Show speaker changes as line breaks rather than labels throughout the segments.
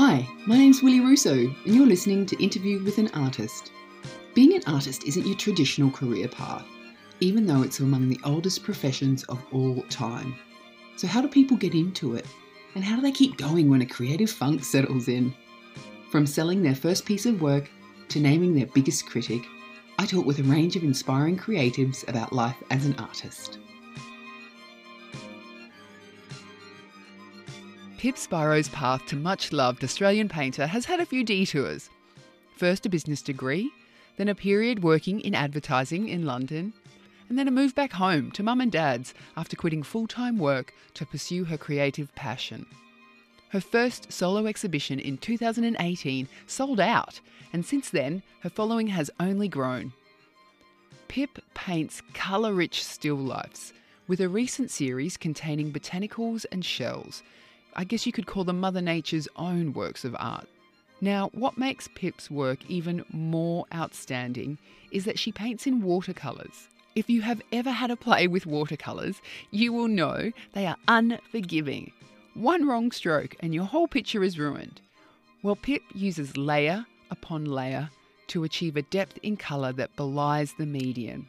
Hi, my name's Willie Russo, and you're listening to Interview with an Artist. Being an artist isn't your traditional career path, even though it's among the oldest professions of all time. So, how do people get into it? And how do they keep going when a creative funk settles in? From selling their first piece of work to naming their biggest critic, I talk with a range of inspiring creatives about life as an artist.
Pip Spiro's path to much loved Australian painter has had a few detours. First, a business degree, then a period working in advertising in London, and then a move back home to mum and dad's after quitting full time work to pursue her creative passion. Her first solo exhibition in 2018 sold out, and since then, her following has only grown. Pip paints colour rich still lifes, with a recent series containing botanicals and shells I guess you could call them Mother Nature's own works of art. Now, what makes Pip's work even more outstanding is that she paints in watercolours. If you have ever had a play with watercolours, you will know they are unforgiving. One wrong stroke and your whole picture is ruined. Well, Pip uses layer upon layer to achieve a depth in colour that belies the median.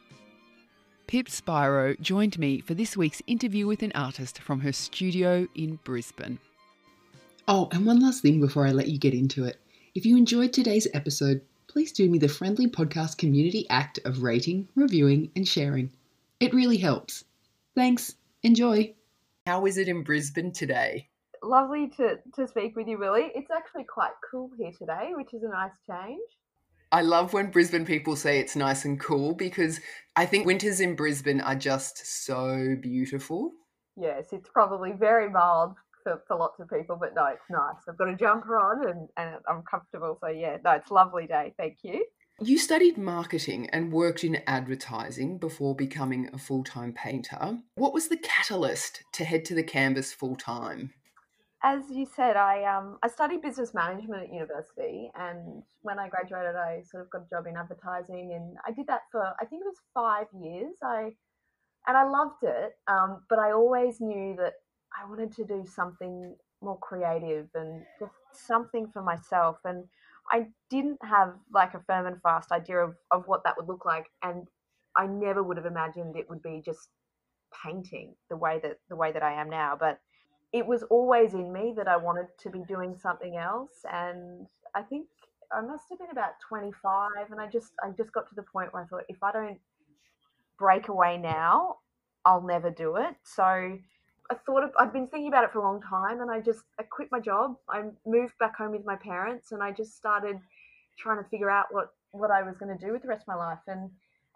Pip Spiro joined me for this week's interview with an artist from her studio in Brisbane.
Oh, and one last thing before I let you get into it. If you enjoyed today's episode, please do me the friendly podcast community act of rating, reviewing, and sharing. It really helps. Thanks. Enjoy. How is it in Brisbane today?
Lovely to, to speak with you, Willie. It's actually quite cool here today, which is a nice change.
I love when Brisbane people say it's nice and cool because I think winters in Brisbane are just so beautiful.
Yes, it's probably very mild for, for lots of people, but no, it's nice. I've got a jumper on and, and I'm comfortable. So, yeah, no, it's a lovely day. Thank you.
You studied marketing and worked in advertising before becoming a full time painter. What was the catalyst to head to the canvas full time?
As you said, I um I studied business management at university, and when I graduated, I sort of got a job in advertising, and I did that for I think it was five years. I and I loved it, um, but I always knew that I wanted to do something more creative and just something for myself, and I didn't have like a firm and fast idea of of what that would look like, and I never would have imagined it would be just painting the way that the way that I am now, but it was always in me that I wanted to be doing something else. And I think I must have been about 25, and I just I just got to the point where I thought if I don't break away now, I'll never do it. So I thought of, I'd been thinking about it for a long time, and I just I quit my job. I moved back home with my parents, and I just started trying to figure out what what I was going to do with the rest of my life. And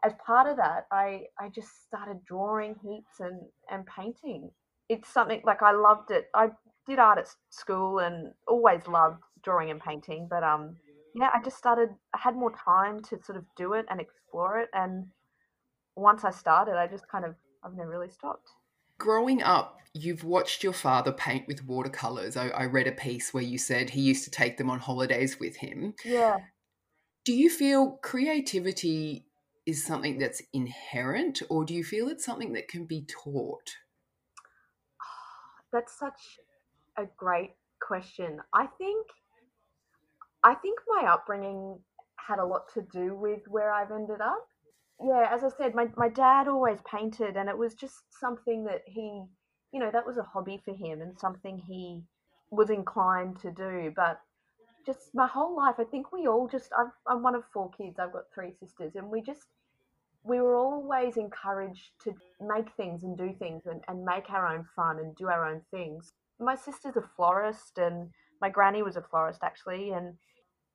as part of that, I I just started drawing heaps and and painting it's something like I loved it. I did art at school and always loved drawing and painting, but um, yeah, I just started. I had more time to sort of do it and explore it, and once I started, I just kind of I've never really stopped.
Growing up, you've watched your father paint with watercolors. I, I read a piece where you said he used to take them on holidays with him.
Yeah.
Do you feel creativity is something that's inherent, or do you feel it's something that can be taught?
That's such a great question. I think I think my upbringing had a lot to do with where I've ended up. Yeah, as I said, my, my dad always painted and it was just something that he you know, that was a hobby for him and something he was inclined to do. But just my whole life, I think we all just, i am one of four kids, I've got three sisters, and we just we were always encouraged to make things and do things and, and make our own fun and do our own things. My sister's a florist and my granny was a florist actually. And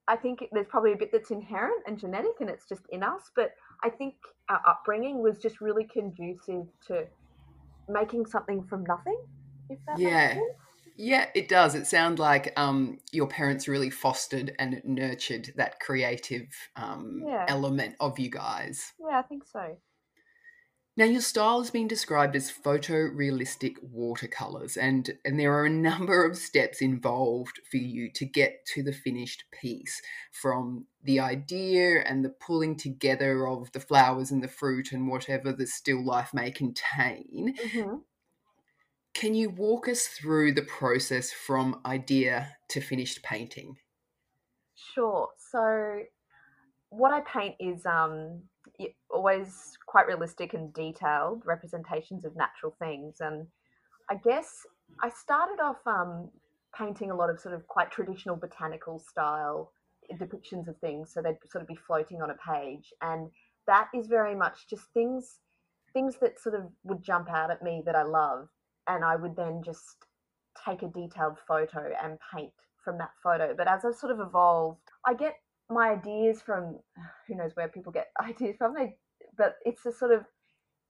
I think there's probably a bit that's inherent and genetic and it's just in us. But I think our upbringing was just really conducive to making something from nothing, if that yeah.
Yeah, it does. It sounds like um, your parents really fostered and nurtured that creative um, yeah. element of you guys.
Yeah, I think so.
Now, your style has been described as photorealistic watercolors, and, and there are a number of steps involved for you to get to the finished piece from the idea and the pulling together of the flowers and the fruit and whatever the still life may contain. Mm-hmm Can you walk us through the process from idea to finished painting?
Sure. So, what I paint is um, always quite realistic and detailed representations of natural things. And I guess I started off um, painting a lot of sort of quite traditional botanical style depictions of things. So they'd sort of be floating on a page. And that is very much just things things that sort of would jump out at me that I love. And I would then just take a detailed photo and paint from that photo. But as I've sort of evolved, I get my ideas from who knows where people get ideas from. They, but it's a sort of,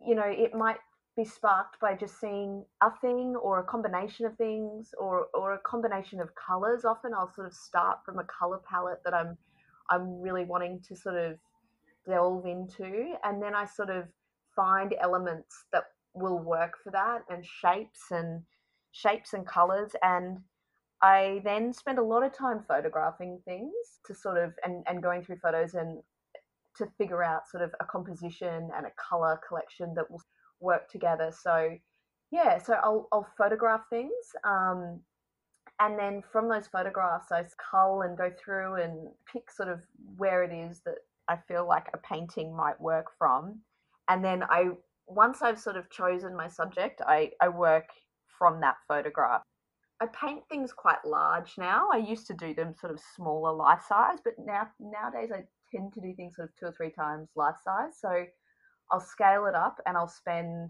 you know, it might be sparked by just seeing a thing or a combination of things or or a combination of colors. Often I'll sort of start from a color palette that I'm I'm really wanting to sort of delve into, and then I sort of find elements that will work for that and shapes and shapes and colors and I then spend a lot of time photographing things to sort of and, and going through photos and to figure out sort of a composition and a color collection that will work together. So yeah, so I'll I'll photograph things. Um, and then from those photographs I cull and go through and pick sort of where it is that I feel like a painting might work from. And then I once I've sort of chosen my subject, I, I work from that photograph. I paint things quite large now. I used to do them sort of smaller life size, but now nowadays I tend to do things sort of two or three times life size. So I'll scale it up and I'll spend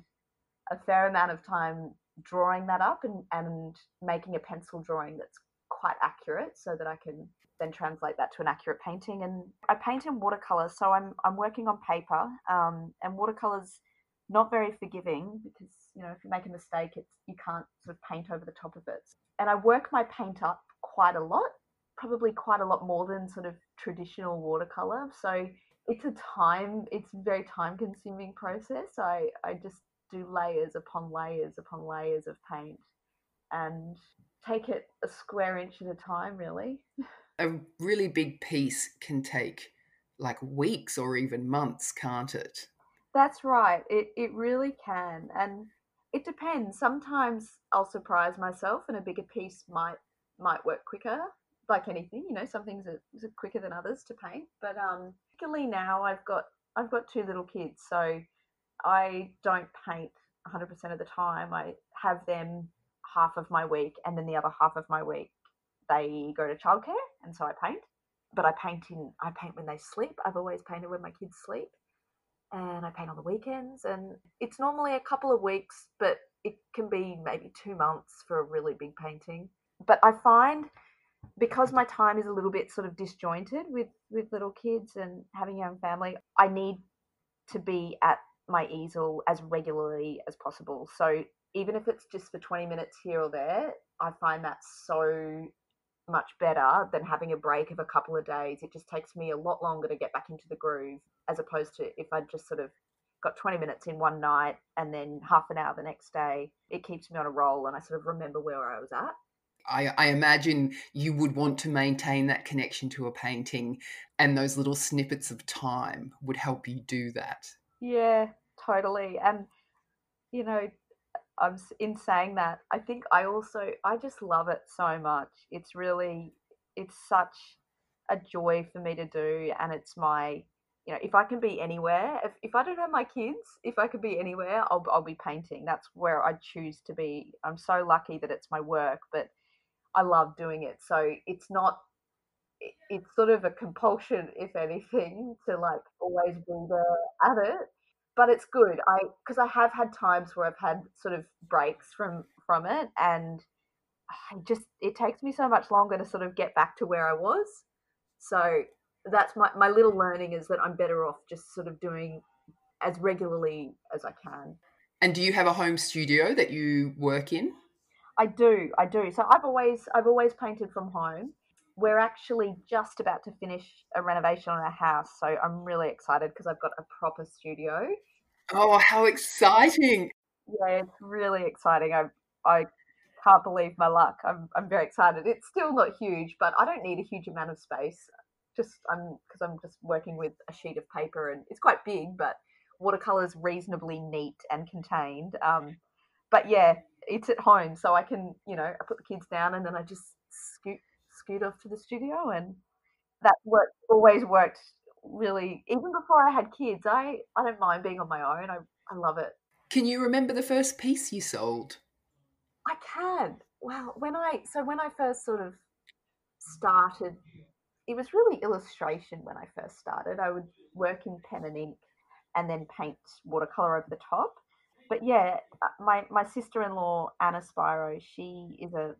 a fair amount of time drawing that up and, and making a pencil drawing that's quite accurate so that I can then translate that to an accurate painting. And I paint in watercolor, so I'm I'm working on paper, um, and watercolors not very forgiving because you know if you make a mistake it's you can't sort of paint over the top of it. And i work my paint up quite a lot probably quite a lot more than sort of traditional watercolor. So it's a time it's a very time consuming process. I i just do layers upon layers upon layers of paint and take it a square inch at a time really.
A really big piece can take like weeks or even months can't it
that's right. It it really can, and it depends. Sometimes I'll surprise myself, and a bigger piece might might work quicker. Like anything, you know, some things are, are quicker than others to paint. But um, particularly now, I've got I've got two little kids, so I don't paint 100% of the time. I have them half of my week, and then the other half of my week they go to childcare, and so I paint. But I paint in I paint when they sleep. I've always painted when my kids sleep and I paint on the weekends. And it's normally a couple of weeks, but it can be maybe two months for a really big painting. But I find because my time is a little bit sort of disjointed with with little kids and having a young family, I need to be at my easel as regularly as possible. So even if it's just for 20 minutes here or there, I find that so much better than having a break of a couple of days. It just takes me a lot longer to get back into the groove as opposed to if I just sort of got 20 minutes in one night and then half an hour the next day. It keeps me on a roll and I sort of remember where I was at.
I, I, imagine you would want to maintain that connection to a painting, and those little snippets of time would help you do that.
Yeah, totally. And, you know, I'm in saying that, I think I also I just love it so much. It's really it's such a joy for me to do and it's my you know, if I can be anywhere, if, if I don't have my kids, if I could be anywhere, I'll, I'll be painting. That's where I choose to be. I'm so lucky that it's my work, but I love doing it. So it's not, it's sort of a compulsion, if anything, to like always be there at it but it's good. I because I have had times where I've had sort of breaks from from it, and I just it takes me so much longer to sort of get back to where I was. So that's my my little learning is that I'm better off just sort of doing as regularly as I can.
And do you have a home studio that you work in?
I do, I do. So I've always I've always painted from home we're actually just about to finish a renovation on our house. So I'm really excited because I've got a proper studio.
Oh, how exciting!
Yeah, it's really exciting. I I can't believe my luck. I'm I'm very excited. It's still not huge, but I don't need a huge amount of space. Just I'm because I'm just working with a sheet of paper and it's quite big, but watercolors reasonably neat and contained. Um, but yeah, it's at home, so I can, you know, I put the kids down and then I just scoot scoot off to the studio, and that work always worked really. Even before I had kids, I I don't mind being on my own. I I love it.
Can you remember the first piece you sold?
I can. Well, when I so when I first sort of started, it was really illustration when I first started. I would work in pen and ink and then paint watercolor over the top. But yeah, uh, my my sister-in-law Anna Spiro, she is a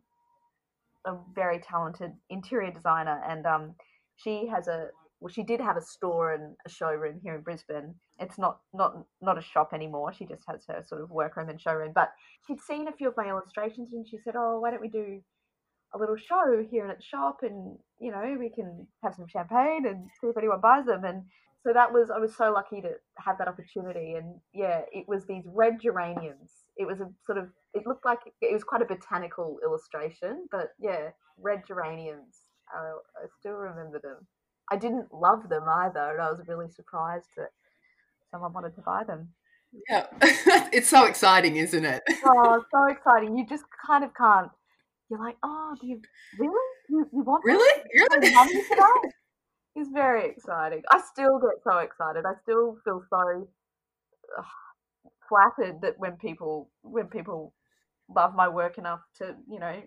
a very talented interior designer, and um, she has a well, she did have a store and a showroom here in Brisbane. It's not not not a shop anymore. She just has her sort of workroom and showroom. But she'd seen a few of my illustrations, and she said, "Oh, why don't we do a little show here at the shop, and you know, we can have some champagne and see if anyone buys them." And so that was I was so lucky to have that opportunity. And yeah, it was these red geraniums. It was a sort of it looked like it was quite a botanical illustration, but yeah, red geraniums. I, I still remember them. I didn't love them either, and I was really surprised that someone wanted to buy them.
Yeah, it's so exciting, isn't it?
oh, so exciting! You just kind of can't. You're like, oh, do you really? You, you want
really? you're Really?
It's very exciting. I still get so excited. I still feel so uh, flattered that when people when people love my work enough to you know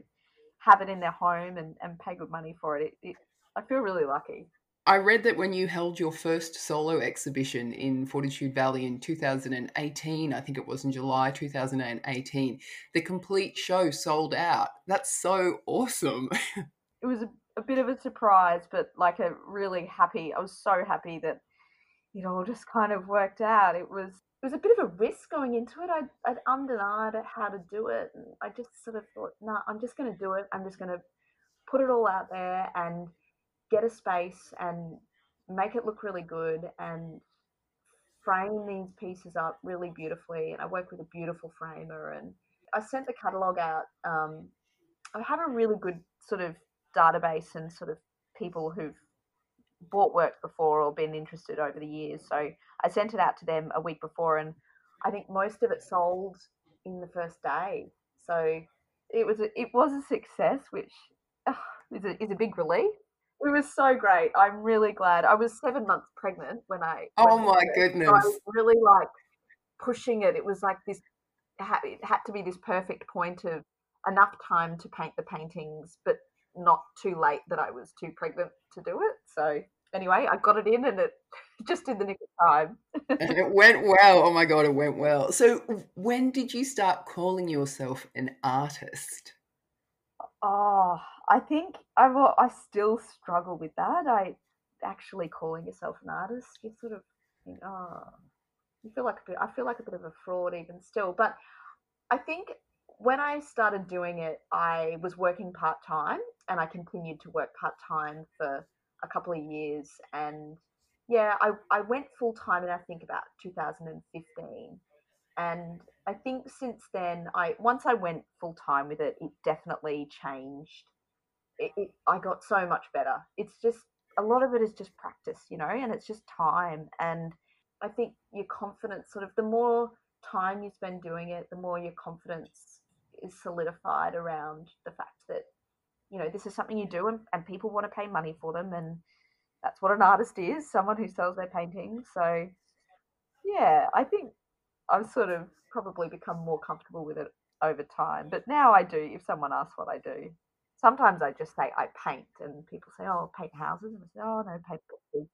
have it in their home and, and pay good money for it, it, it I feel really lucky.
I read that when you held your first solo exhibition in Fortitude Valley in 2018, I think it was in July 2018, the complete show sold out. That's so awesome.
it was a, a, bit of a surprise, but like a really happy, I was so happy that it all just kind of worked out. It was it was a bit of a risk going into it. I'd, I'd undenied how to do it. And I just sort of thought, no, nah, I'm just going to do it. I'm just going to put it all out there and get a space and make it look really good and frame these pieces up really beautifully. And I work with a beautiful framer and I sent the catalogue out. Um, I have a really good sort of database and sort of people who've bought work before or been interested over the years. So I sent it out to them a week before, and I think most of it sold in the first day. So it was a, it was a success, which uh, is a, is a big relief it was so great. I'm really glad. I was seven months pregnant when I.
Oh my goodness! So I was
really like pushing it. It was like this. It had to be this perfect point of enough time to paint the paintings, but not too late that I was too pregnant to do it. So anyway, I got it in, and it just in the nick of time.
and it went well. Oh my god, it went well. So when did you start calling yourself an artist?
Oh, I think I I still struggle with that. I actually calling yourself an artist, you sort of think, oh, you feel like a bit. I feel like a bit of a fraud even still. But I think when I started doing it, I was working part time, and I continued to work part time for a couple of years. And yeah, I I went full time in I think about 2015, and I think since then, I once I went full time with it, it definitely changed. It, it, I got so much better. It's just a lot of it is just practice, you know, and it's just time. And I think your confidence, sort of, the more time you spend doing it, the more your confidence is solidified around the fact that you know this is something you do, and, and people want to pay money for them, and that's what an artist is, someone who sells their paintings. So yeah, I think I've sort of probably become more comfortable with it over time. But now I do, if someone asks what I do, sometimes I just say I paint, and people say, "Oh, paint houses," and I say, "Oh, no, paint pictures."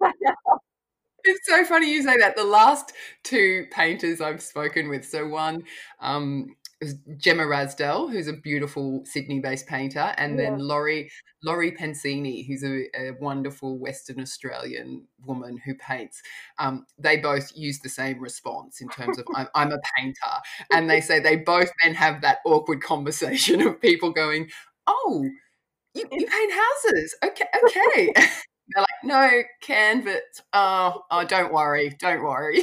it's so funny you say that. The last two painters I've spoken with, so one um, Gemma Rasdell, who's a beautiful Sydney-based painter, and yeah. then Laurie Laurie Pensini, who's a, a, wonderful Western Australian woman who paints. Um, they both use the same response in terms of I'm, I'm, a painter, and they say they both then have that awkward conversation of people going, "Oh, you, you paint houses? Okay, okay." They're like, "No, canvas. Oh, oh, don't worry, don't worry."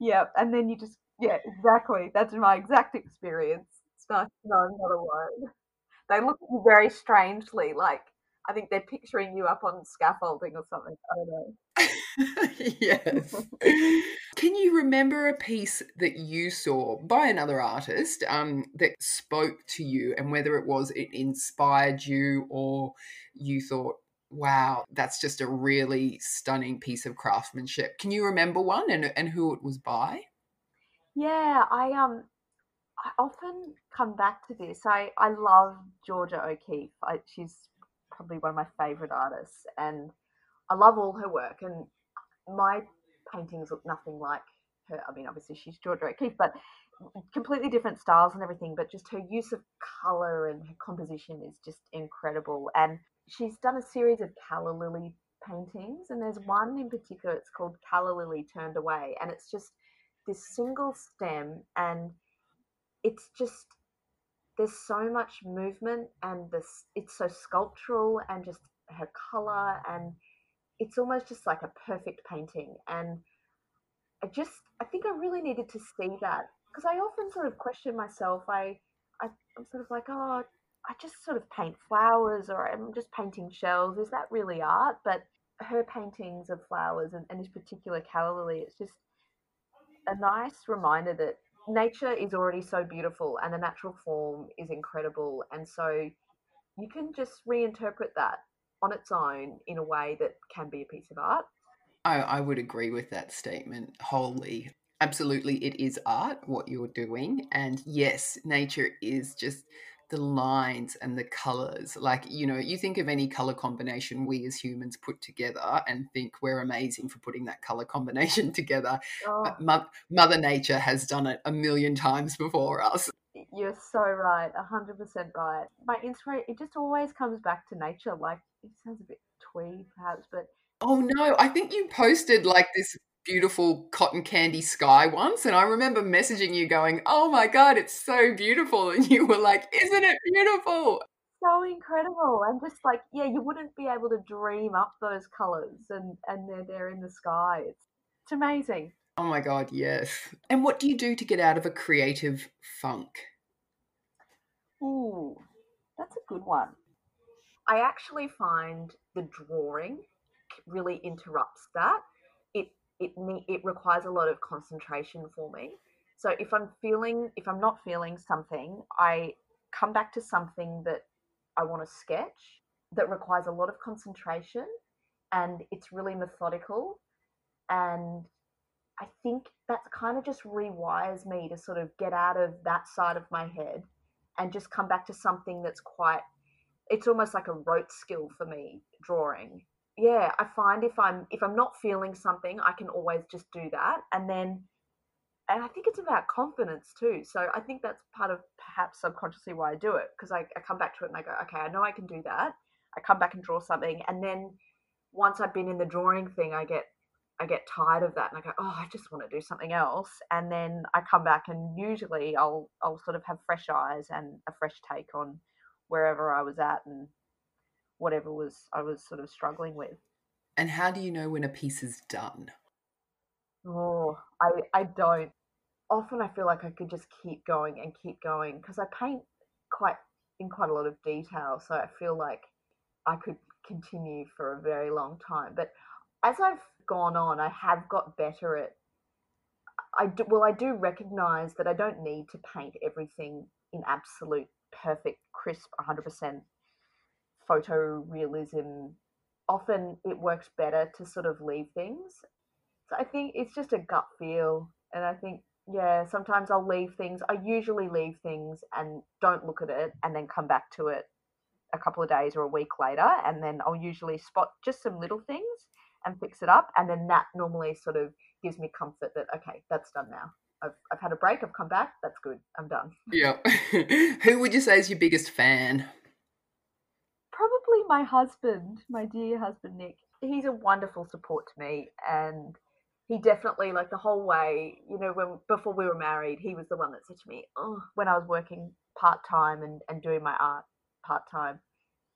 Yeah, and then you just yeah, exactly. That's my exact experience. It's not, no, not a word. They look at you very strangely, like, I think they're picturing you up on scaffolding or something. I don't
know. yes. Can you remember a piece that you saw by another artist um, that spoke to you, and whether it was it inspired you or you thought, wow, that's just a really stunning piece of craftsmanship? Can you remember one and, and who it was by?
Yeah, I um I often come back to this. I, I love Georgia O'Keeffe. I, she's probably one of my favorite artists, and I love all her work. And my paintings look nothing like her. I mean, obviously she's Georgia O'Keeffe, but completely different styles and everything. But just her use of color and her composition is just incredible. And she's done a series of calla lily paintings, and there's one in particular. It's called Calla Lily Turned Away, and it's just this single stem and it's just there's so much movement and this it's so sculptural and just her color and it's almost just like a perfect painting. And i just i think i really needed to see that because i often sort of question myself. I, i'm sort of like oh i just sort of paint flowers or i'm just painting shells. Is that really art? But her paintings of flowers and, and this particular calla lily it's just a nice reminder that nature is already so beautiful and the natural form is incredible. And so you can just reinterpret that on its own in a way that can be a piece of art.
I, I would agree with that statement wholly. Absolutely, it is art, what you're doing. And yes, nature is just the lines and the colors. Like, you know, you think of any color combination we as humans put together and think we're amazing for putting that color combination together. Oh. Mo- Mother Nature has done it a million times before us.
You're so right, 100% right. My inspiration, it just always comes back to nature. Like, it sounds a bit twee perhaps, but.
Oh no, I think you posted like this beautiful cotton candy sky once and I remember messaging you going, "Oh my god, it's so beautiful." And you were like, "Isn't it beautiful?"
So incredible. And just like, yeah, you wouldn't be able to dream up those colors and and they're there in the sky. It's it's amazing.
Oh my god, yes. And what do you do to get out of a creative funk?
Ooh, that's a good one. I actually find the drawing really interrupts that it it requires a lot of concentration for me. So if I'm feeling if I'm not feeling something, I come back to something that I want to sketch that requires a lot of concentration and it's really methodical and I think that kind of just rewires me to sort of get out of that side of my head and just come back to something that's quite it's almost like a rote skill for me drawing yeah, I find if I'm if I'm not feeling something, I can always just do that, and then, and I think it's about confidence too. So I think that's part of perhaps subconsciously why I do it because I, I come back to it and I go, okay, I know I can do that. I come back and draw something, and then once I've been in the drawing thing, I get I get tired of that and I go, oh, I just want to do something else. And then I come back and usually I'll I'll sort of have fresh eyes and a fresh take on wherever I was at and whatever was I was sort of struggling with.
And how do you know when a piece is done?
Oh, I I don't. Often I feel like I could just keep going and keep going because I paint quite in quite a lot of detail, so I feel like I could continue for a very long time. But as I've gone on, I have got better at. I do, well, I do recognize that I don't need to paint everything in absolute perfect, crisp, 100% photorealism, often it works better to sort of leave things. So I think it's just a gut feel. And I think, yeah, sometimes I'll leave things. I usually leave things and don't look at it and then come back to it a couple of days or a week later. And then I'll usually spot just some little things and fix it up. And then that normally sort of gives me comfort that, okay, that's done now. I've, I've had a break, I've come back, that's good, I'm done.
Yeah. Who would you say is your biggest fan?
My husband, my dear husband Nick. He's a wonderful support to me, and he definitely like the whole way. You know, when before we were married, he was the one that said to me, "Oh," when I was working part time and and doing my art part time.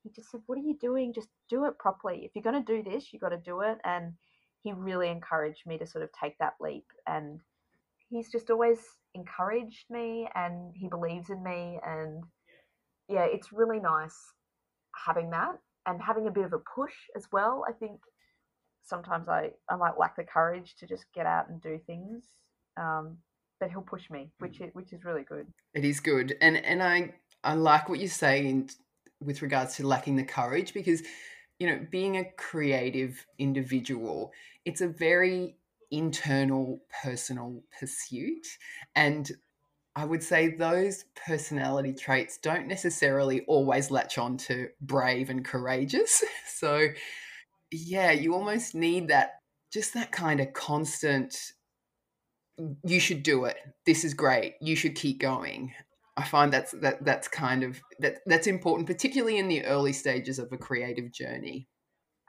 He just said, "What are you doing? Just do it properly. If you're going to do this, you got to do it." And he really encouraged me to sort of take that leap. And he's just always encouraged me, and he believes in me. And yeah, it's really nice having that and having a bit of a push as well. I think sometimes I, I might lack the courage to just get out and do things. Um, but he'll push me, which is, which is really good.
It is good, and and I I like what you say in, with regards to lacking the courage because you know being a creative individual, it's a very internal personal pursuit and I would say those personality traits don't necessarily always latch on to brave and courageous. So, yeah, you almost need that, just that kind of constant, you should do it. This is great. You should keep going. I find that's that that's kind of that that's important, particularly in the early stages of a creative journey.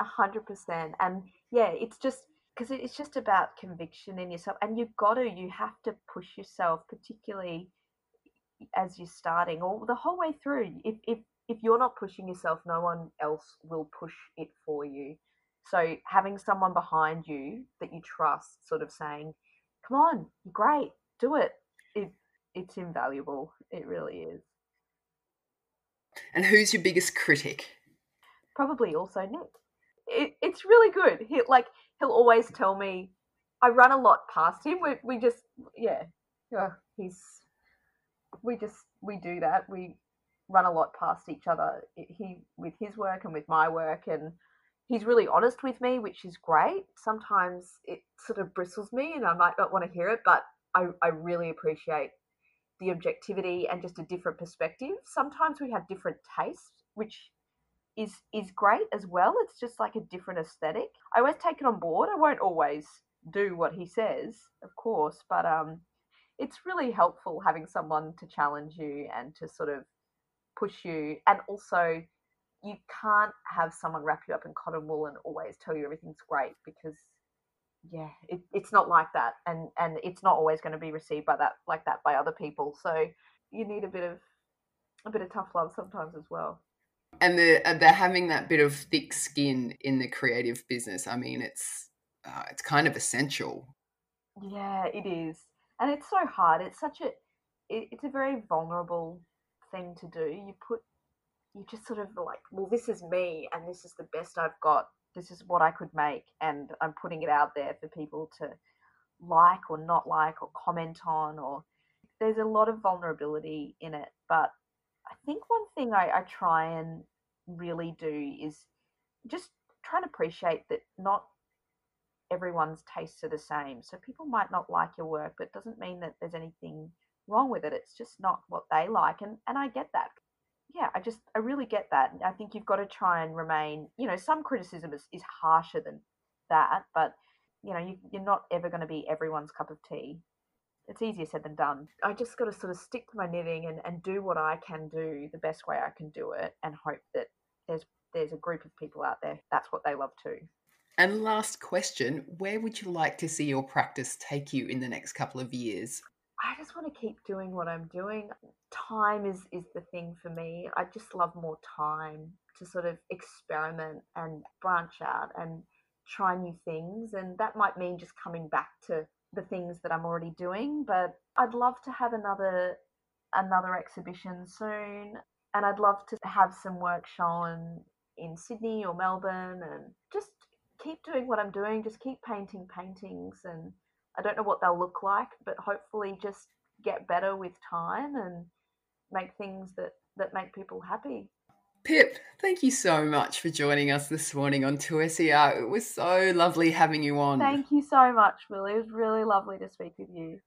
A hundred percent, and yeah, it's just because it's just about conviction in yourself and you've got to you have to push yourself particularly as you're starting or the whole way through if if if you're not pushing yourself no one else will push it for you. So having someone behind you that you trust sort of saying come on you're great do it it it's invaluable it really is.
And who's your biggest critic?
Probably also nick. It, it's really good. He like he'll always tell me I run a lot past him. We we just yeah, yeah he's we just we do that. We run a lot past each other. He with his work and with my work, and he's really honest with me, which is great. Sometimes it sort of bristles me, and I might not want to hear it, but I I really appreciate the objectivity and just a different perspective. Sometimes we have different tastes, which is is great as well. It's just like a different aesthetic. I always take it on board. I won't always do what he says, of course, but um, it's really helpful having someone to challenge you and to sort of push you, and also you can't have someone wrap you up in cotton wool and always tell you everything's great because yeah it, it's not like that and and it's not always going to be received by that like that by other people so you need a bit of a bit of tough love sometimes as well
and they're, uh, they're having that bit of thick skin in the creative business. I mean, it's uh, it's kind of essential.
Yeah, it is, and it's so hard. It's such a it, it's a very vulnerable thing to do. You put you just sort of like, well, this is me, and this is the best I've got. This is what I could make, and I'm putting it out there for people to like or not like or comment on. Or there's a lot of vulnerability in it, but I think one thing I, I try and really do is just try and appreciate that not everyone's tastes are the same. So people might not like your work, but it doesn't mean that there's anything wrong with it. It's just not what they like. And, and I get that. Yeah, I just, I really get that. I think you've got to try and remain, you know, some criticism is, is harsher than that, but, you know, you, you're not ever going to be everyone's cup of tea it's easier said than done. I just got to sort of stick to my knitting and, and do what I can do the best way I can do it and hope that there's there's a group of people out there that's what they love too.
And last question, where would you like to see your practice take you in the next couple of years?
I just want to keep doing what I'm doing. Time is is the thing for me. I just love more time to sort of experiment and branch out and try new things and that might mean just coming back to the things that I'm already doing, but I'd love to have another another exhibition soon and I'd love to have some work shown in Sydney or Melbourne and just keep doing what I'm doing, just keep painting paintings and I don't know what they'll look like, but hopefully just get better with time and make things that that make people happy.
Pip, thank you so much for joining us this morning on 2SER. It was so lovely having you on.
Thank you so much, Will. It was really lovely to speak with you.